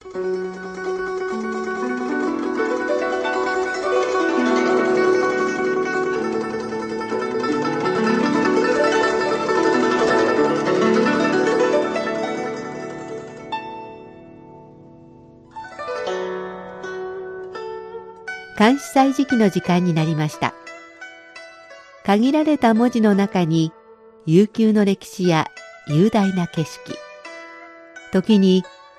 監視祭時期の時間になりました。限られた文字の中に悠久の歴史や雄大な景色、時に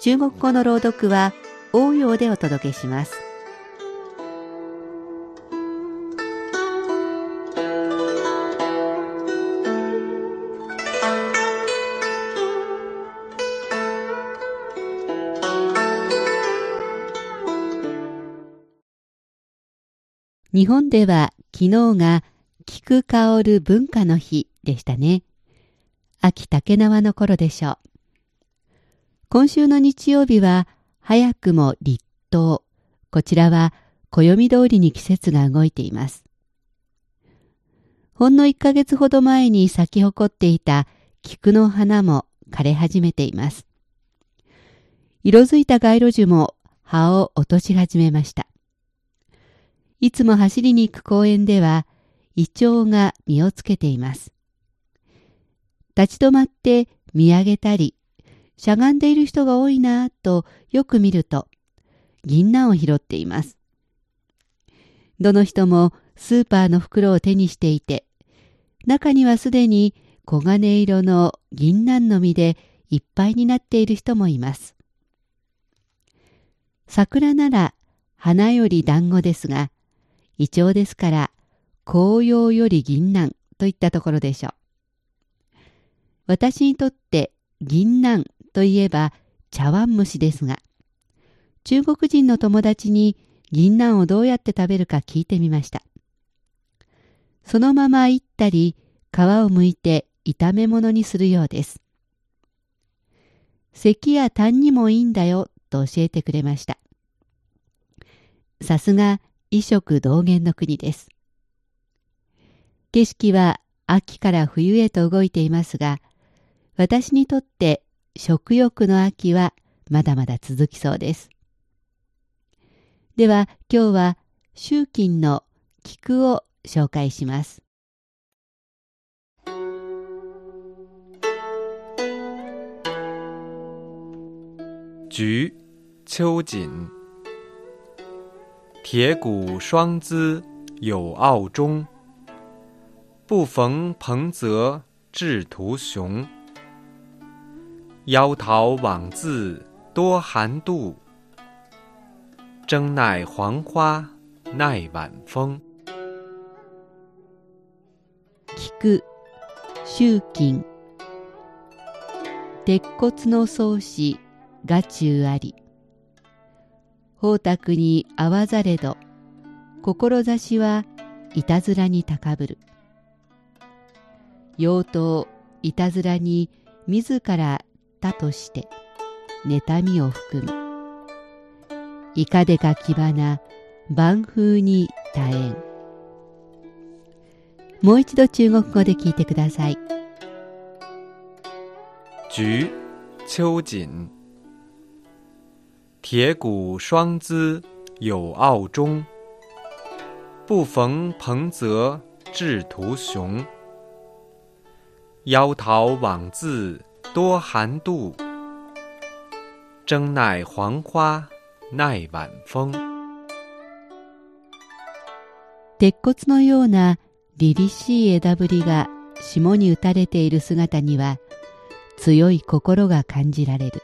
中国語の朗読は応用でお届けします。日本では昨日が菊香る文化の日でしたね。秋竹縄の頃でしょう。今週の日曜日は早くも立冬。こちらは暦通りに季節が動いています。ほんの1ヶ月ほど前に咲き誇っていた菊の花も枯れ始めています。色づいた街路樹も葉を落とし始めました。いつも走りに行く公園では、イチョウが実をつけています。立ち止まって見上げたり、しゃがんでいる人が多いなぁとよく見ると、銀杏を拾っています。どの人もスーパーの袋を手にしていて、中にはすでに黄金色の銀杏の実でいっぱいになっている人もいます。桜なら花より団子ですが、イチョウですから、紅葉より銀杏といったところでしょう。私にとって銀杏といえば茶碗蒸しですが、中国人の友達に銀杏をどうやって食べるか聞いてみました。そのままいったり、皮を剥いて炒め物にするようです。咳や痰にもいいんだよと教えてくれました。さすが異色同源の国です。景色は秋から冬へと動いていますが、私にとって食欲の秋はまだまだ続きそうです。では今日は秋金の菊を紹介します。菊秋瑾铁骨双姿有傲中，不逢彭泽志图雄。夭桃枉自多寒度，争奈黄花耐晚风。菊、秋金。鉄骨の宗師、画中あり。宝卓に合わざれど、志はいたずらに高ぶる。妖刀いたずらに自ら他として、妬みを含む。いかでかき花、万風に多縁。もう一度中国語で聞いてください。菊、秋瑾。铁骨双姿有傲中，不逢彭泽志图雄。夭桃枉自多寒度，争奈黄花耐晚风。鉄骨のような凛々しい枝ぶりが霜に打たれている姿には強い心が感じられる。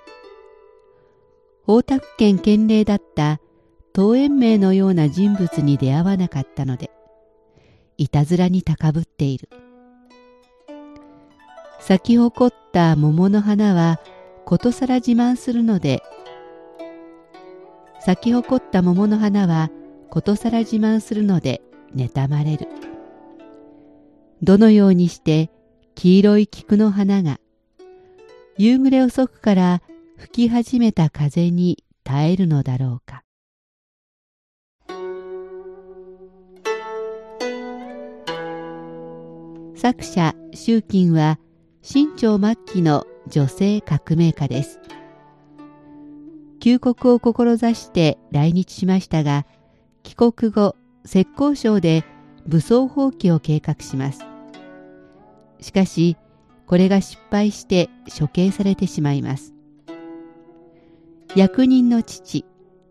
大田区県県令だった東園名のような人物に出会わなかったので、いたずらに高ぶっている。咲き誇った桃の花はことさら自慢するので、咲き誇った桃の花はことさら自慢するので妬まれる。どのようにして黄色い菊の花が夕暮れ遅くから吹き始めた風に耐えるのだろうか。作者周金は清朝末期の女性革命家です。旧国を志して来日しましたが、帰国後、浙江省で武装蜂起を計画します。しかし、これが失敗して処刑されてしまいます。役人の父、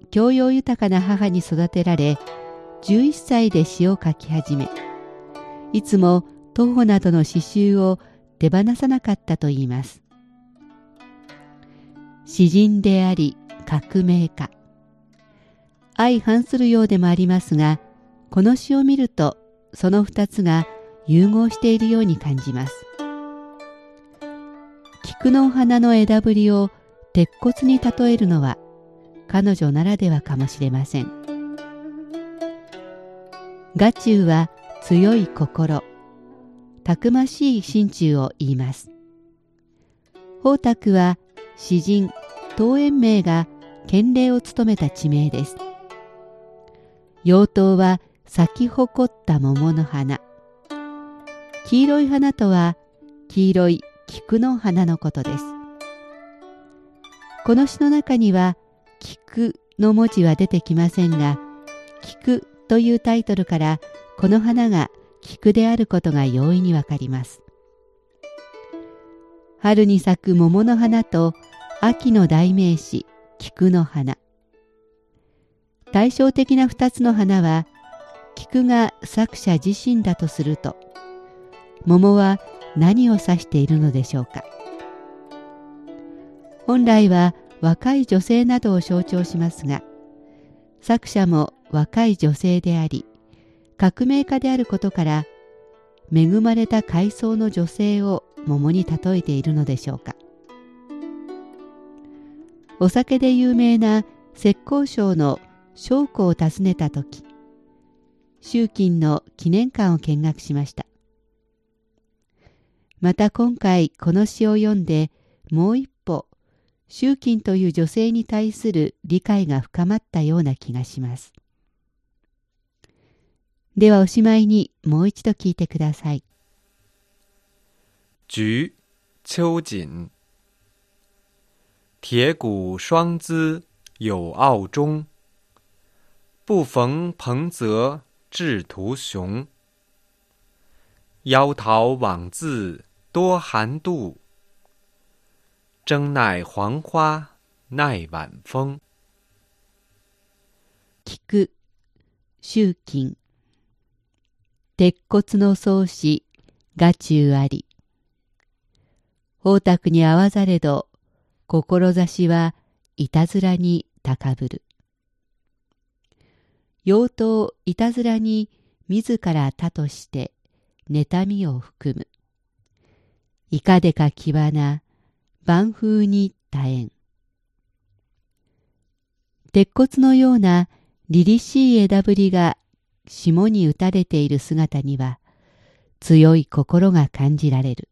教養豊かな母に育てられ、11歳で詩を書き始め、いつも徒歩などの詩集を手放さなかったといいます。詩人であり革命家。相反するようでもありますが、この詩を見るとその二つが融合しているように感じます。菊の花の枝ぶりを鉄骨に例えるのは彼女ならではかもしれません。画中は強い心、たくましい心中を言います。宝沢は詩人、東園名が県令を務めた地名です。妖刀は咲き誇った桃の花。黄色い花とは黄色い菊の花のことです。この詩の中には菊の文字は出てきませんが、菊というタイトルからこの花が菊であることが容易にわかります。春に咲く桃の花と秋の代名詞菊の花。対照的な二つの花は菊が作者自身だとすると桃は何を指しているのでしょうか本来は若い女性などを象徴しますが作者も若い女性であり革命家であることから恵まれた階層の女性を桃に例えているのでしょうか。お酒で有名な浙江省の商庫を訪ねた時周金の記念館を見学しました。また今回この詩を読んでもう一歩周金という女性に対する理解が深まったような気がします。ではおしまいにもう一度聞いてください。菊秋瑾，铁骨双姿有傲中，不逢彭泽志图雄。妖桃枉自多寒度，争奈黄花耐晚风。菊秋瑾鉄骨の創始、画中あり。宝沢に合わざれど、志はいたずらに高ぶる。用途いたずらに自ら他として、妬みを含む。いかでかきわな、万風に多縁。鉄骨のような凛々しい枝ぶりが霜に打たれている姿には強い心が感じられる。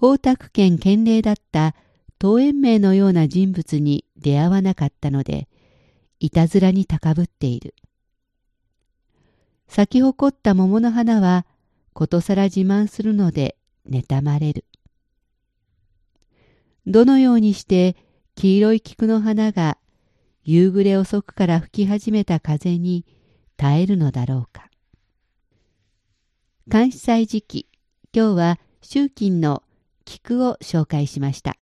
宝沢県県令だった東園名のような人物に出会わなかったので、いたずらに高ぶっている。咲き誇った桃の花は、ことさら自慢するので妬まれる。どのようにして黄色い菊の花が夕暮れ遅くから吹き始めた風に耐えるのだろうか。監視祭時期、今日は秋金の菊を紹介しました。